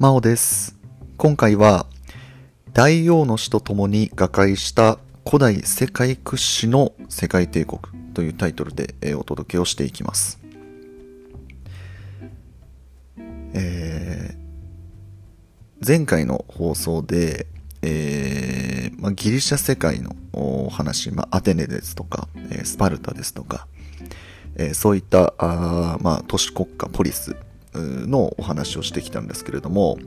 真央です。今回は、大王の死と共に瓦解した古代世界屈指の世界帝国というタイトルでお届けをしていきます。えー前回の放送で、えーまあ、ギリシャ世界のお話、まあ、アテネですとか、えースパルタですとか、えーそういったあ、まあ、都市国家ポリスのお話をしてきたんですけれども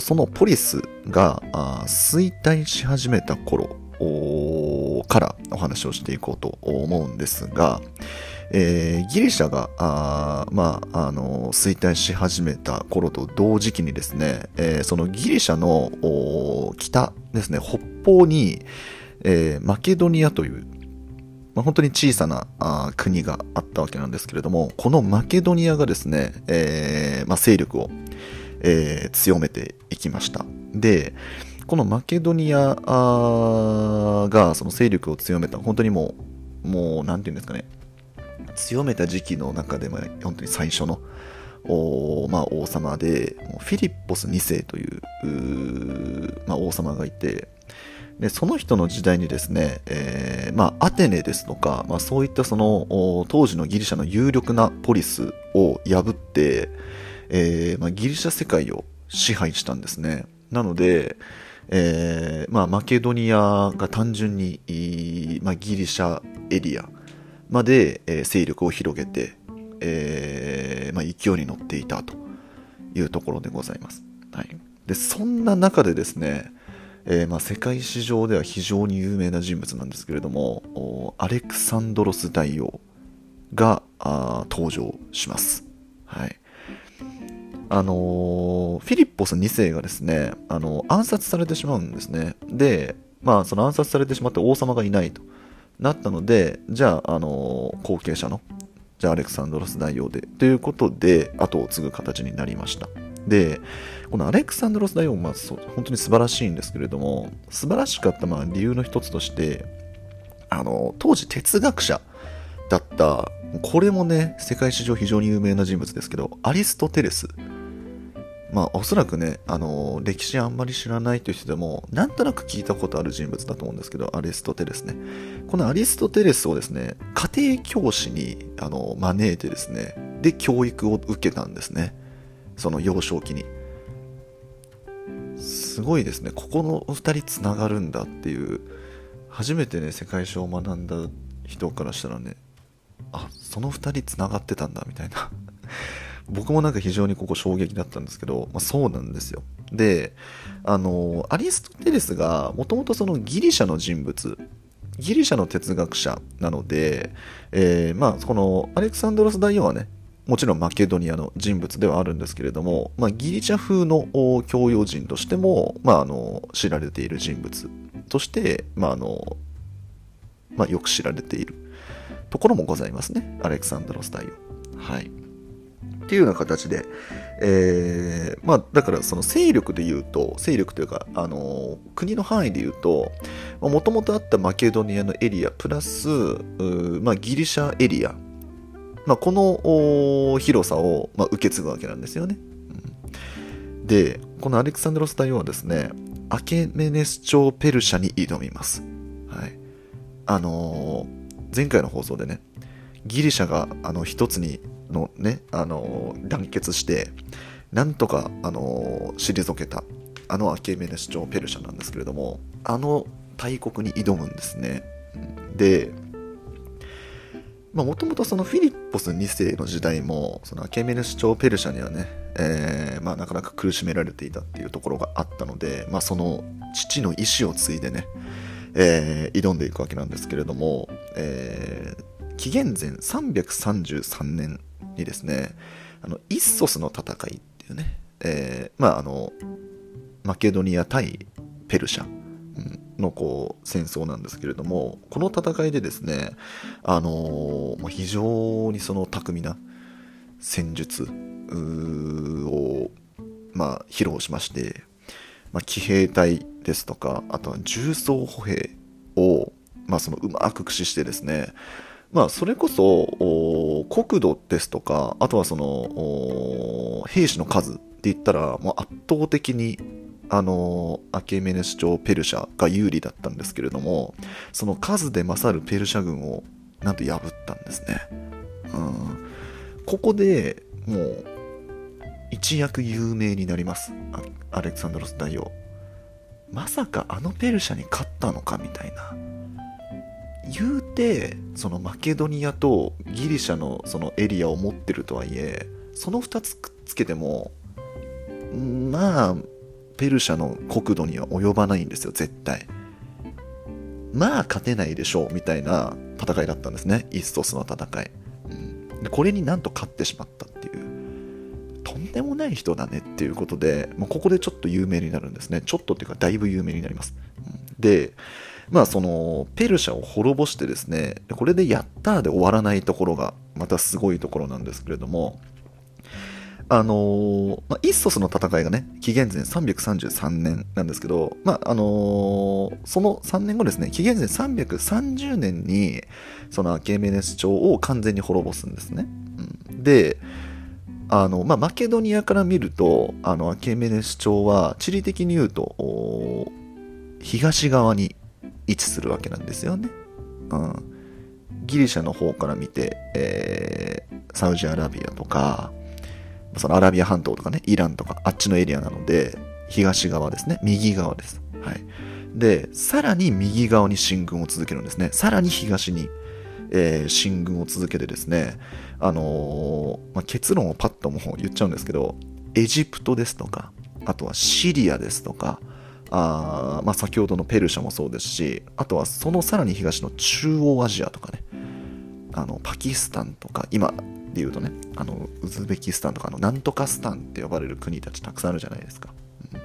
そのポリスが衰退し始めた頃からお話をしていこうと思うんですが、えーギリシャがあ、まあ、あの衰退し始めた頃と同時期にですね、えーそのギリシャの北ですね北方に、えーマケドニアというまあ、本当に小さなあ国があったわけなんですけれども、このマケドニアがですね、えーまあ、勢力を、えー強めていきました。で、このマケドニアがその勢力を強めた、本当にもう、もう、なんていうんですかね、強めた時期の中でも本当に最初の、まあ、王様で、フィリッポス2世というまあ、王様がいて、でその人の時代にですね、えーまあ、アテネですとか、まあ、そういったその当時のギリシャの有力なポリスを破って、えーまあ、ギリシャ世界を支配したんですね。なので、えーまあ、マケドニアが単純に、まあ、ギリシャエリアまで、えー勢力を広げて、えーまあ、勢いに乗っていたというところでございます。はい、でそんな中でですね、えーまあ、世界史上では非常に有名な人物なんですけれどもアレクサンドロス大王が登場します。はいあのーフィリッポス2世がですね、あの暗殺されてしまうんですね。で、まあ、その暗殺されてしまって王様がいないとなったので、じゃあ、あのー後継者の、じゃあアレクサンドロス大王で、ということで、後を継ぐ形になりました。で、このアレクサンドロス大王、まあ、そう本当に素晴らしいんですけれども、素晴らしかったまあ理由の一つとして、あの、当時哲学者だった、これもね、世界史上非常に有名な人物ですけど、アリストテレス。まあ、おそらくね、あの、歴史あんまり知らないという人でも、なんとなく聞いたことある人物だと思うんですけど、アリストテレスね。このアリストテレスをですね、家庭教師に、あの、招いてですね、で、教育を受けたんですね。その幼少期に。すごいですね。ここの2人つながるんだっていう、初めてね、世界史を学んだ人からしたらね、あ、その2人つながってたんだ、みたいな。僕もなんか非常にここ衝撃だったんですけど、まあ、そうなんですよ。で、あの、アリストテレスがもともとそのギリシャの人物、ギリシャの哲学者なので、えーまあ、このアレクサンドロス大王はね、もちろんマケドニアの人物ではあるんですけれども、まあ、ギリシャ風の教養人としても、まあ、あの知られている人物として、まああのまあ、よく知られているところもございますね、アレクサンドロス大王。はい。っていうような形で、えーまあ、だからその勢力で言うと、勢力というか、あの国の範囲で言うと、もともとあったマケドニアのエリア、プラス、まあ、ギリシャエリア、まあ、この広さを、まあ、受け継ぐわけなんですよね。で、このアレクサンドロス大王はですね、アケメネス朝ペルシャに挑みます。はい。あのー前回の放送でね、ギリシャがあの一つにのね、あのー団結して、なんとか、あのー退けた、あのアケメネス朝ペルシャなんですけれども、あの大国に挑むんですね。で、もともとそのフィリッポス2世の時代も、そのアケメネス朝ペルシャにはね、えーまあ、なかなか苦しめられていたっていうところがあったので、まあ、その父の意思を継いでね、えー挑んでいくわけなんですけれども、えー紀元前333年にですね、あのイッソスの戦いっていうね、えまああの、マケドニア対ペルシャ。うん。のこう戦争なんですけれども、この戦いでですね、あのー非常にその巧みな戦術を、まあ、披露しまして、まあ、騎兵隊ですとか、あとは重装歩兵を、まあ、そのうまく駆使してですね、まあ、それこそ国土ですとか、あとはその兵士の数って言ったら、もう圧倒的に、あの、アケメネス朝ペルシャが有利だったんですけれども、その数で勝るペルシャ軍を、なんと破ったんですね。うん。ここでもう、一躍有名になります。アレクサンドロス大王。まさかあのペルシャに勝ったのかみたいな。言うて、そのマケドニアとギリシャのそのエリアを持ってるとはいえ、その2つくっつけても、まあ、ペルシャの国土には及ばないんですよ、絶対。まあ、勝てないでしょう、みたいな戦いだったんですね、イストスの戦い。うん、でこれになんと勝ってしまったっていう。とんでもない人だねっていうことで、もうここでちょっと有名になるんですね。ちょっとっていうか、だいぶ有名になります。うん、で、まあそのペルシャを滅ぼしてですね、これでやったーで終わらないところがまたすごいところなんですけれども、あのー、まあ、イッソスの戦いがね、紀元前333年なんですけど、まあ、あのー、その3年後ですね、紀元前330年に、そのアケメネス朝を完全に滅ぼすんですね。うん、で、あの、まあ、マケドニアから見ると、あの、アケメネス朝は地理的に言うと、東側に位置するわけなんですよね。うん。ギリシャの方から見て、えー、サウジアラビアとか、そのアラビア半島とかね、イランとか、あっちのエリアなので、東側ですね。右側です。はい。で、さらに右側に進軍を続けるんですね。さらに東に、えー、進軍を続けてですね、あのー、まあ、結論をパッともう言っちゃうんですけど、エジプトですとか、あとはシリアですとか、あまあ、先ほどのペルシャもそうですし、あとはそのさらに東の中央アジアとかね、あのパキスタンとか、今で言うとね、あのウズベキスタンとかのなんとかスタンって呼ばれる国たちたくさんあるじゃないですか。う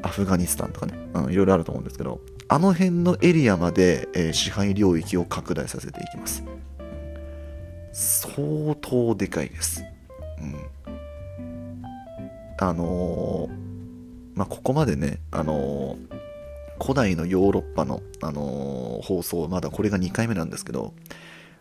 ん、アフガニスタンとかね、うん、いろいろあると思うんですけど、あの辺のエリアまで、えー、支配領域を拡大させていきます。相当でかいです。うん、あのーまあ、ここまでね、あのー、古代のヨーロッパの、あのー、放送、まだこれが2回目なんですけど、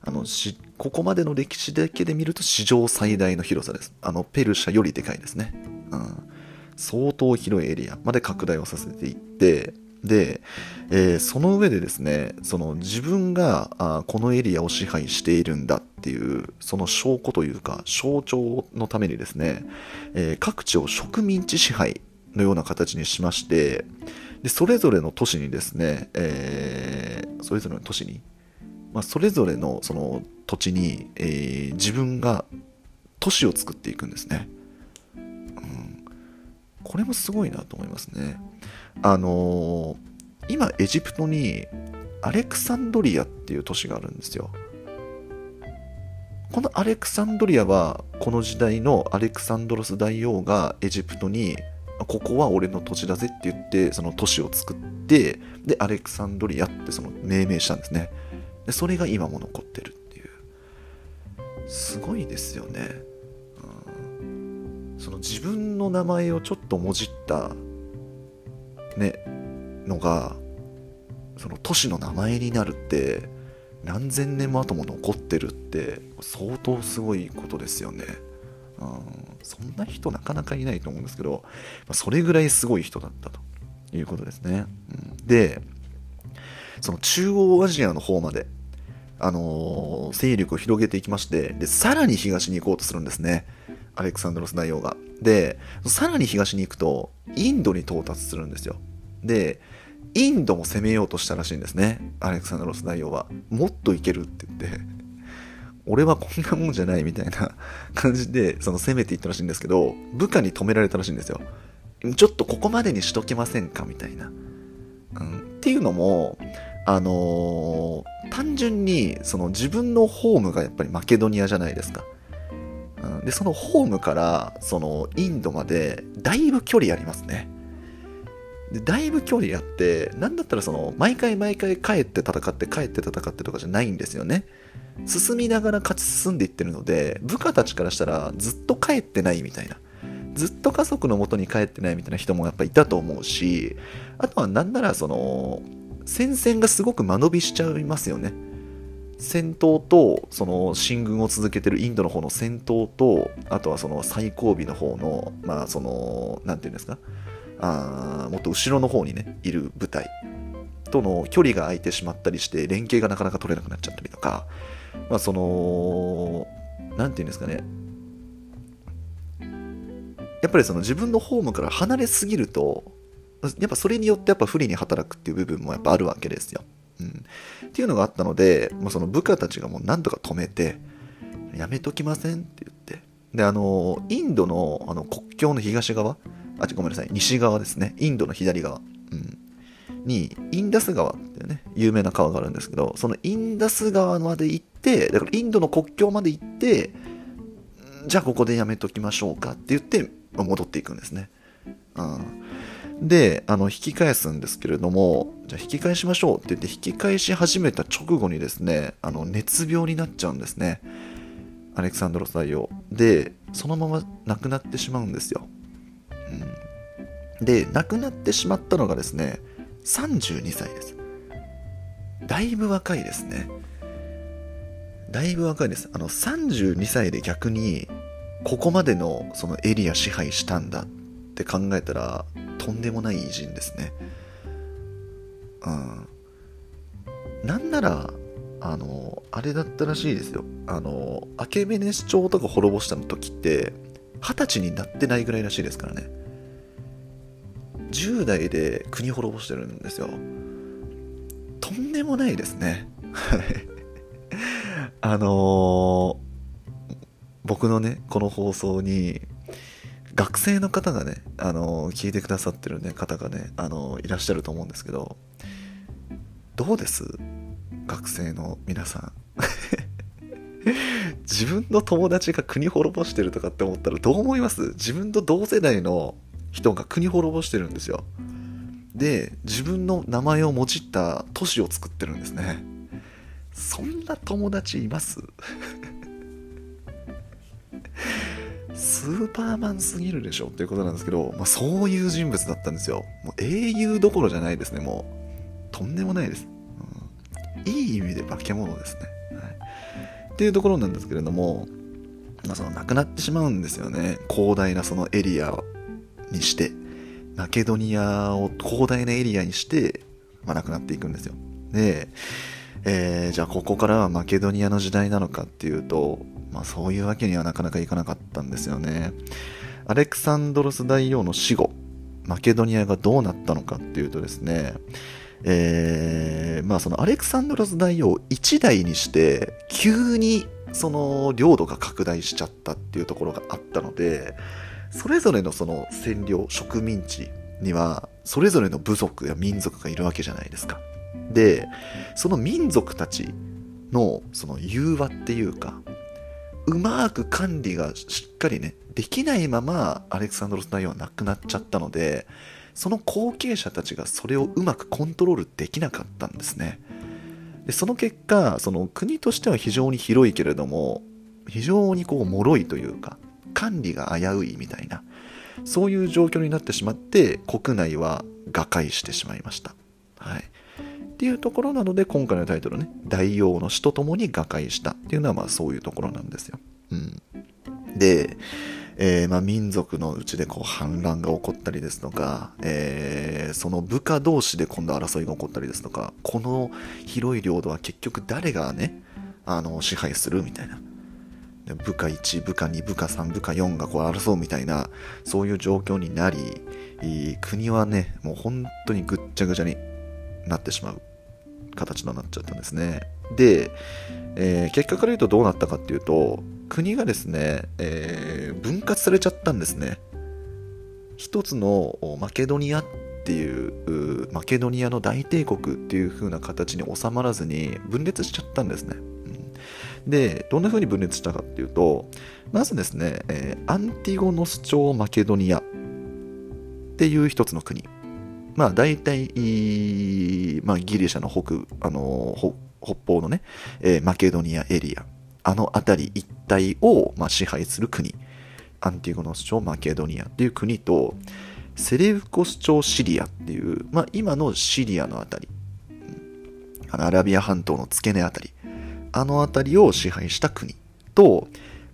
あのしここまでの歴史だけで見ると史上最大の広さです。あのペルシャよりでかいですね。うん、相当広いエリアまで拡大をさせていって、で、えー、その上でですね、その自分があこのエリアを支配しているんだっていう、その証拠というか象徴のためにですね、えー、各地を植民地支配のような形にしまして、でそれぞれの都市にですね、えー、それぞれの都市に、まあ、それぞれのその土地に、えー、自分が都市を作っていくんですね、うん。これもすごいなと思いますね。あのー、今エジプトにアレクサンドリアっていう都市があるんですよ。このアレクサンドリアはこの時代のアレクサンドロス大王がエジプトにここは俺の土地だぜって言ってその都市を作ってでアレクサンドリアってその命名したんですねでそれが今も残ってるっていう。すごいですよね、うん、その自分の名前をちょっともじったねのがその都市の名前になるって何千年も後も残ってるって相当すごいことですよね。うん、そんな人なかなかいないと思うんですけど、まあそれぐらいすごい人だったということですね。うん、で、その中央アジアの方まで、あのー、勢力を広げていきまして、で、さらに東に行こうとするんですね。アレクサンドロス大王が。で、さらに東に行くと、インドに到達するんですよ。で、インドも攻めようとしたらしいんですね。アレクサンドロス大王は。もっといけるって言って。俺はこんなもんじゃないみたいな 感じで、その攻めていったらしいんですけど、部下に止められたらしいんですよ。ちょっとここまでにしとけませんかみたいな。っていうのも、あのー、単純に、その自分のホームがやっぱりマケドニアじゃないですか。うん、で、そのホームから、そのインドまで、だいぶ距離ありますね。でだいぶ距離あって、なんだったらその、毎回毎回帰って戦って、帰って戦ってとかじゃないんですよね。進みながら勝ち進んでいってるので、部下たちからしたらずっと帰ってないみたいな。ずっと家族の元に帰ってないみたいな人もやっぱいたと思うし、あとはなんならその、戦線がすごく間延びしちゃいますよね。戦闘とその進軍を続けてるインドの方の戦闘とあとはその最後尾の方のまあその何て言うんですか？あもっと後ろの方にねいる部隊との距離が空いてしまったりして連携がなかなか取れなくなっちゃったりとかまあその何て言うんですかね？やっぱりその自分のホームから離れすぎるとやっぱそれによってやっぱ不利に働くっていう部分もやっぱあるわけですよ。うん、っていうのがあったので、まあ、その部下たちがもうなんとか止めて、やめときませんって言って。で、あの、インドのあの国境の東側、あ、ごめんなさい、西側ですね。インドの左側。うん。に、インダス川っていうね、有名な川があるんですけど、そのインダス川まで行って、だからインドの国境まで行って、じゃあここでやめときましょうかって言って戻っていくんですね。うん。で、あの、引き返すんですけれども、じゃあ引き返しましょうって言って引き返し始めた直後にですね、あの、熱病になっちゃうんですね。アレクサンドロス大王。で、そのまま亡くなってしまうんですよ。うん、で、亡くなってしまったのがですね、32歳です。だいぶ若いですね。だいぶ若いです。あの、32歳で逆に、ここまでのそのエリア支配したんだって考えたら、とんでもない偉人ですね。うん。なんなら、あの、あれだったらしいですよ。あの、アケメネス朝とか滅ぼしたの時って、二十歳になってないぐらいらしいですからね。10代で国滅ぼしてるんですよ。とんでもないですね。あのー、僕のね、この放送に、学生の方がね、あの聞いてくださってる、ね、方がね、あのいらっしゃると思うんですけど、どうです？学生の皆さん。自分の友達が国滅ぼしてるとかって思ったらどう思います？自分と同世代の人が国滅ぼしてるんですよ。で、自分の名前をもじった都市を作ってるんですね。そんな友達います？スーパーマンすぎるでしょっていうことなんですけど、まあ、そういう人物だったんですよ。もう英雄どころじゃないですね、もう。とんでもないです。うん、いい意味で化け物ですね。はい。っていうところなんですけれども、まあ、その亡くなってしまうんですよね。広大なそのエリアにして、マケドニアを広大なエリアにして、まあ、亡くなっていくんですよ。で、えー、じゃあここからはマケドニアの時代なのかっていうと、まあそういうわけにはなかなかいかなかったんですよね。アレクサンドロス大王の死後、マケドニアがどうなったのかっていうとですね、えー、まあそのアレクサンドロス大王一代にして急にその領土が拡大しちゃったっていうところがあったので、それぞれのその占領、植民地にはそれぞれの部族や民族がいるわけじゃないですか。で、その民族たちのその融和っていうか、うまく管理がしっかりね、できないままアレクサンドロス大王は亡くなっちゃったので、その後継者たちがそれをうまくコントロールできなかったんですね。でその結果、その国としては非常に広いけれども、非常にこう脆いというか、管理が危ういみたいな、そういう状況になってしまって、国内は瓦解してしまいました。はい。っていうところなので、今回のタイトルね、大王の死とともに瓦解したっていうのは、まあそういうところなんですよ。うん。で、えー、まあ、民族のうちでこう反乱が起こったりですとか、えー、その部下同士で今度争いが起こったりですとか、この広い領土は結局誰がね、あの、支配するみたいな。部下1、部下2、部下3、部下4がこう争うみたいな、そういう状況になり、国はね、もう本当にぐっちゃぐちゃになってしまう形になっちゃったんですね。で、えー、結果から言うとどうなったかっていうと、国がですね、えー、分割されちゃったんですね。一つのマケドニアっていうマケドニアの大帝国っていう風な形に収まらずに分裂しちゃったんですね。で、どんな風に分裂したかっていうと、まずですね、えー、アンティゴノス朝マケドニアっていう一つの国。まあ大体、まあ、ギリシャの北、あの北方のね、えー、マケドニアエリア、あの辺り一帯を、まあ、支配する国、アンティゴノス朝マケドニアっていう国と、セレブコス朝シリアっていう、まあ、今のシリアの辺り、あのアラビア半島の付け根辺り、あの辺りを支配した国と、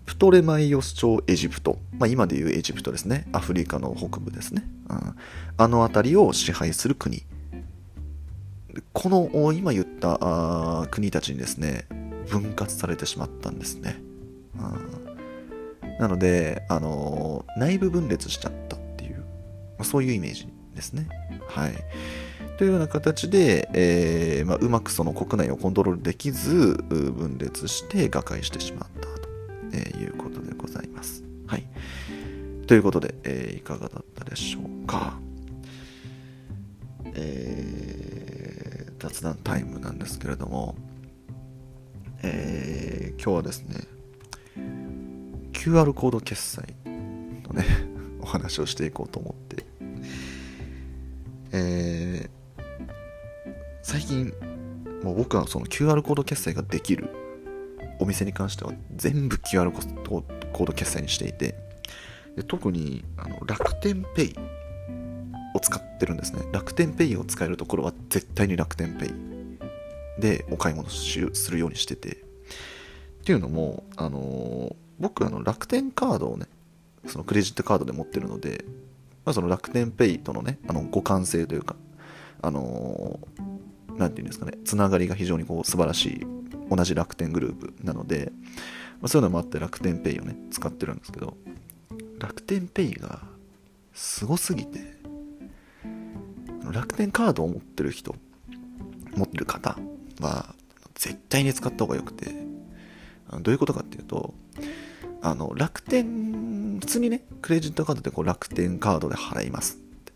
プトレマイオス朝エジプト、まあ、今でいうエジプトですね、アフリカの北部ですね、うん、あの辺りを支配する国、この今言った国たちにですね、分割されてしまったんですね。うん、なので、あの内部分裂しちゃったっていうま、そういうイメージですね。はい。というような形で、えーまあ、うまくその国内をコントロールできず、分裂して瓦解してしまった。ということでございます。はい。ということで、えー、いかがだったでしょうか。えー、雑談タイムなんですけれども、えー、今日はですね、QR コード決済のね、お話をしていこうと思って、えー、最近、もう僕はその QR コード決済ができるお店に関しては全部 QR コード決済にしていて、で特にあの楽天ペイを使ってるんですね。楽天ペイを使えるところは絶対に楽天ペイでお買い物するようにしてて。っていうのも、あの、僕あの楽天カードをね、そのクレジットカードで持ってるので、まあ、その楽天ペイとのね、あの互換性というか、あのー、なんていうんですかね、つながりが非常にこう素晴らしい、同じ楽天グループなので、まあ、そういうのもあって楽天ペイをね、使ってるんですけど、楽天ペイがすごすぎて、楽天カードを持ってる人、持ってる方は、絶対に使った方がよくて、どういうことかっていうと、あの、楽天、普通にね、クレジットカードでこう楽天カードで払いますって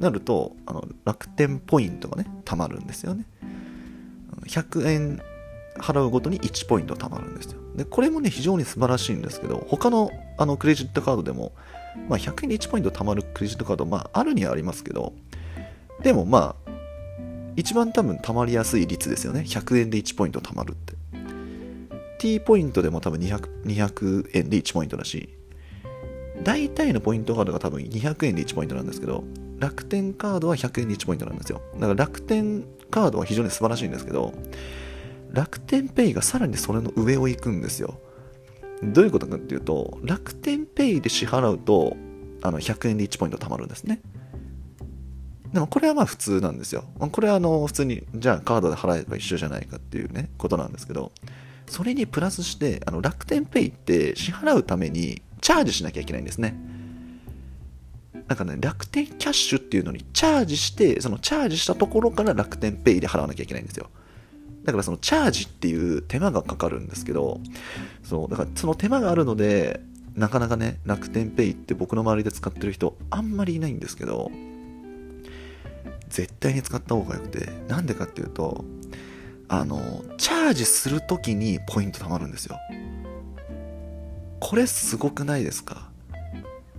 なると、あの、楽天ポイントがね、貯まるんですよね。100円払うごとに1ポイント貯まるんですよ。で、これもね、非常に素晴らしいんですけど、他のあのクレジットカードでも、まあ、100円で1ポイント貯まるクレジットカード、まあ、あるにはありますけど、でもまあ、一番多分貯まりやすい率ですよね。100円で1ポイント貯まるって。T ポイントでも多分 200, 200円で1ポイントだし、大体のポイントカードが多分200円で1ポイントなんですけど、楽天カードは100円で1ポイントなんですよ。だから楽天カードは非常に素晴らしいんですけど、楽天ペイがさらにそれの上を行くんですよ。どういうことかっていうと、楽天ペイで支払うと、あの100円で1ポイント貯まるんですね。でもこれはまあ普通なんですよ。これはあの普通に、じゃあカードで払えば一緒じゃないかっていうね、ことなんですけど、それにプラスして、あの楽天ペイって支払うためにチャージしなきゃいけないんですね。なんかね、楽天キャッシュっていうのにチャージして、そのチャージしたところから楽天ペイで払わなきゃいけないんですよ。だからそのチャージっていう手間がかかるんですけど、そう、だからその手間があるので、なかなかね、楽天ペイって僕の周りで使ってる人あんまりいないんですけど、絶対に使った方がよくて、なんでかっていうと、あの、チャージするときにポイント貯まるんですよ。これすごくないですか？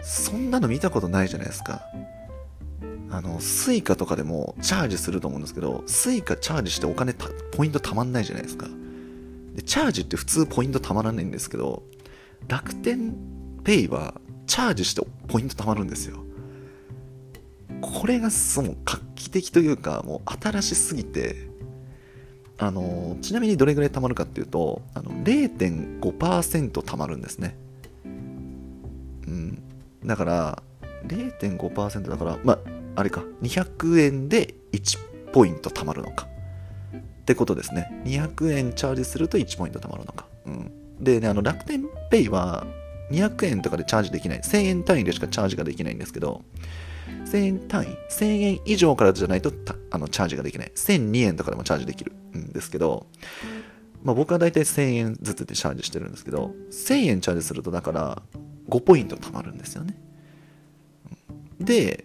そんなの見たことないじゃないですか。あの、 Suica とかでもチャージすると思うんですけど、 Suica チャージしてお金ポイント貯まんないじゃないですか。で、チャージって普通ポイント貯まらないんですけど、楽天ペイはチャージしてポイント貯まるんですよ。これがその画期的というか、もう新しすぎて、あの、ちなみにどれぐらい貯まるかっていうと、あの0.5%貯まるんですね。うん。だから、0.5%だから、まあ、あれか、200円で1ポイント貯まるのか。ってことですね。200円チャージすると1ポイント貯まるのか。うん。でね、あの、楽天ペイは200円とかでチャージできない。1000円単位でしかチャージができないんですけど、1000円単位 ?1000 円以上からじゃないとあのチャージができない。1002円とかでもチャージできるんですけど、まあ、僕はだいたい1000円ずつでチャージしてるんですけど、1000円チャージするとだから5ポイント貯まるんですよね。で、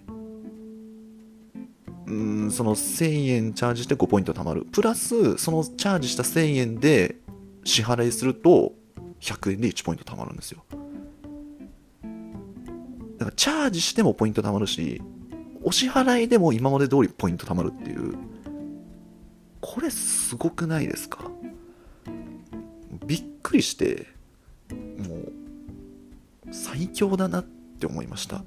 うんその1000円チャージして5ポイント貯まる。プラス、そのチャージした1000円で支払いすると100円で1ポイント貯まるんですよ。だからチャージしてもポイント貯まるし、お支払いでも今まで通りポイント貯まるっていう、これすごくないですか？びっくりして、もう、最強だなって思いました。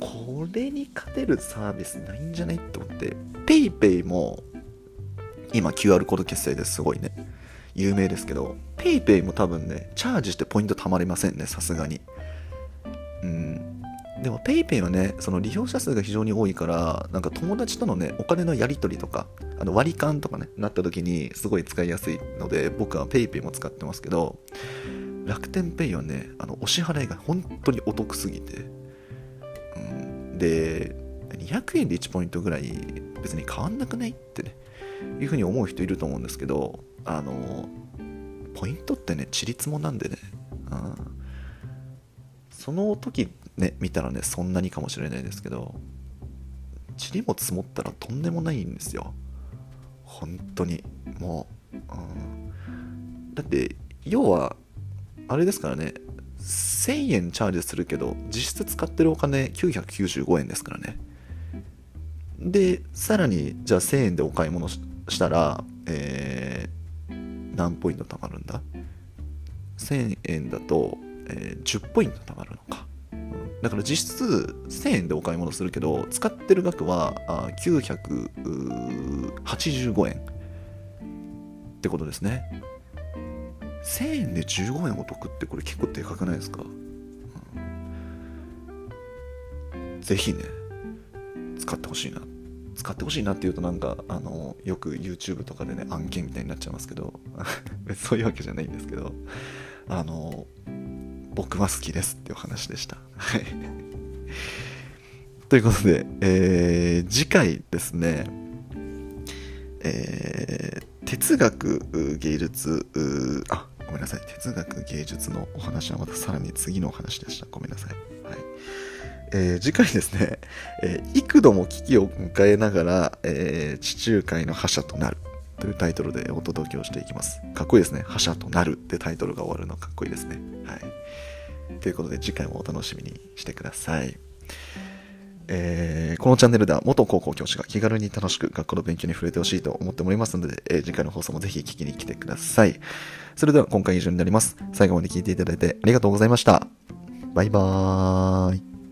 これに勝てるサービスないんじゃないって思って、PayPay も今 QR コード決済ですごいね、有名ですけど、PayPay も多分ね、チャージしてポイント貯まりませんね、さすがに。うん。でも PayPay はね、その利用者数が非常に多いから、なんか友達とのね、お金のやり取りとか、あの割り勘とかね、なった時にすごい使いやすいので、僕は PayPay も使ってますけど、楽天ペイはね、あのお支払いが本当にお得すぎて、で、200円で1ポイントぐらい別に変わんなくないってね、いうふうに思う人いると思うんですけど、あの、ポイントってね、ちりつもなんでね、うん、その時ね、見たらね、そんなにかもしれないですけど、塵も積もったらとんでもないんですよ。本当に。もう、うん、だって、要は、あれですからね、1000円チャージするけど、実質使ってるお金995円ですからね。で、さらに、じゃあ1000円でお買い物したら、えー、何ポイント貯まるんだ ?1000 円だと、えー、10ポイント貯まるのか。だから実質1000円でお買い物するけど、使ってる額は985円ってことですね。1000円で15円お得ってこれ結構でかくないですか、うん、ぜひね、使ってほしいな。使ってほしいなっていうとなんか、あの、よく YouTube とかでね、案件みたいになっちゃいますけど、そういうわけじゃないんですけど、あの、僕は好きですっていう話でした。はい。ということで、えー、次回ですね、えー、哲学、芸術、あ、めんなさい。哲学、芸術のお話はまたさらに次のお話でした。ごめんなさい。はい。えー、次回ですね、えー、幾度も危機を迎えながら、えー、地中海の覇者となるというタイトルでお届けをしていきます。かっこいいですね。覇者となるってタイトルが終わるのかっこいいですね。はい。ということで次回もお楽しみにしてください。えー、このチャンネルでは元高校教師が気軽に楽しく学校の勉強に触れてほしいと思っておりますので、えー、次回の放送もぜひ聞きに来てください。それでは今回以上になります。最後まで聞いていただいてありがとうございました。バイバーイ。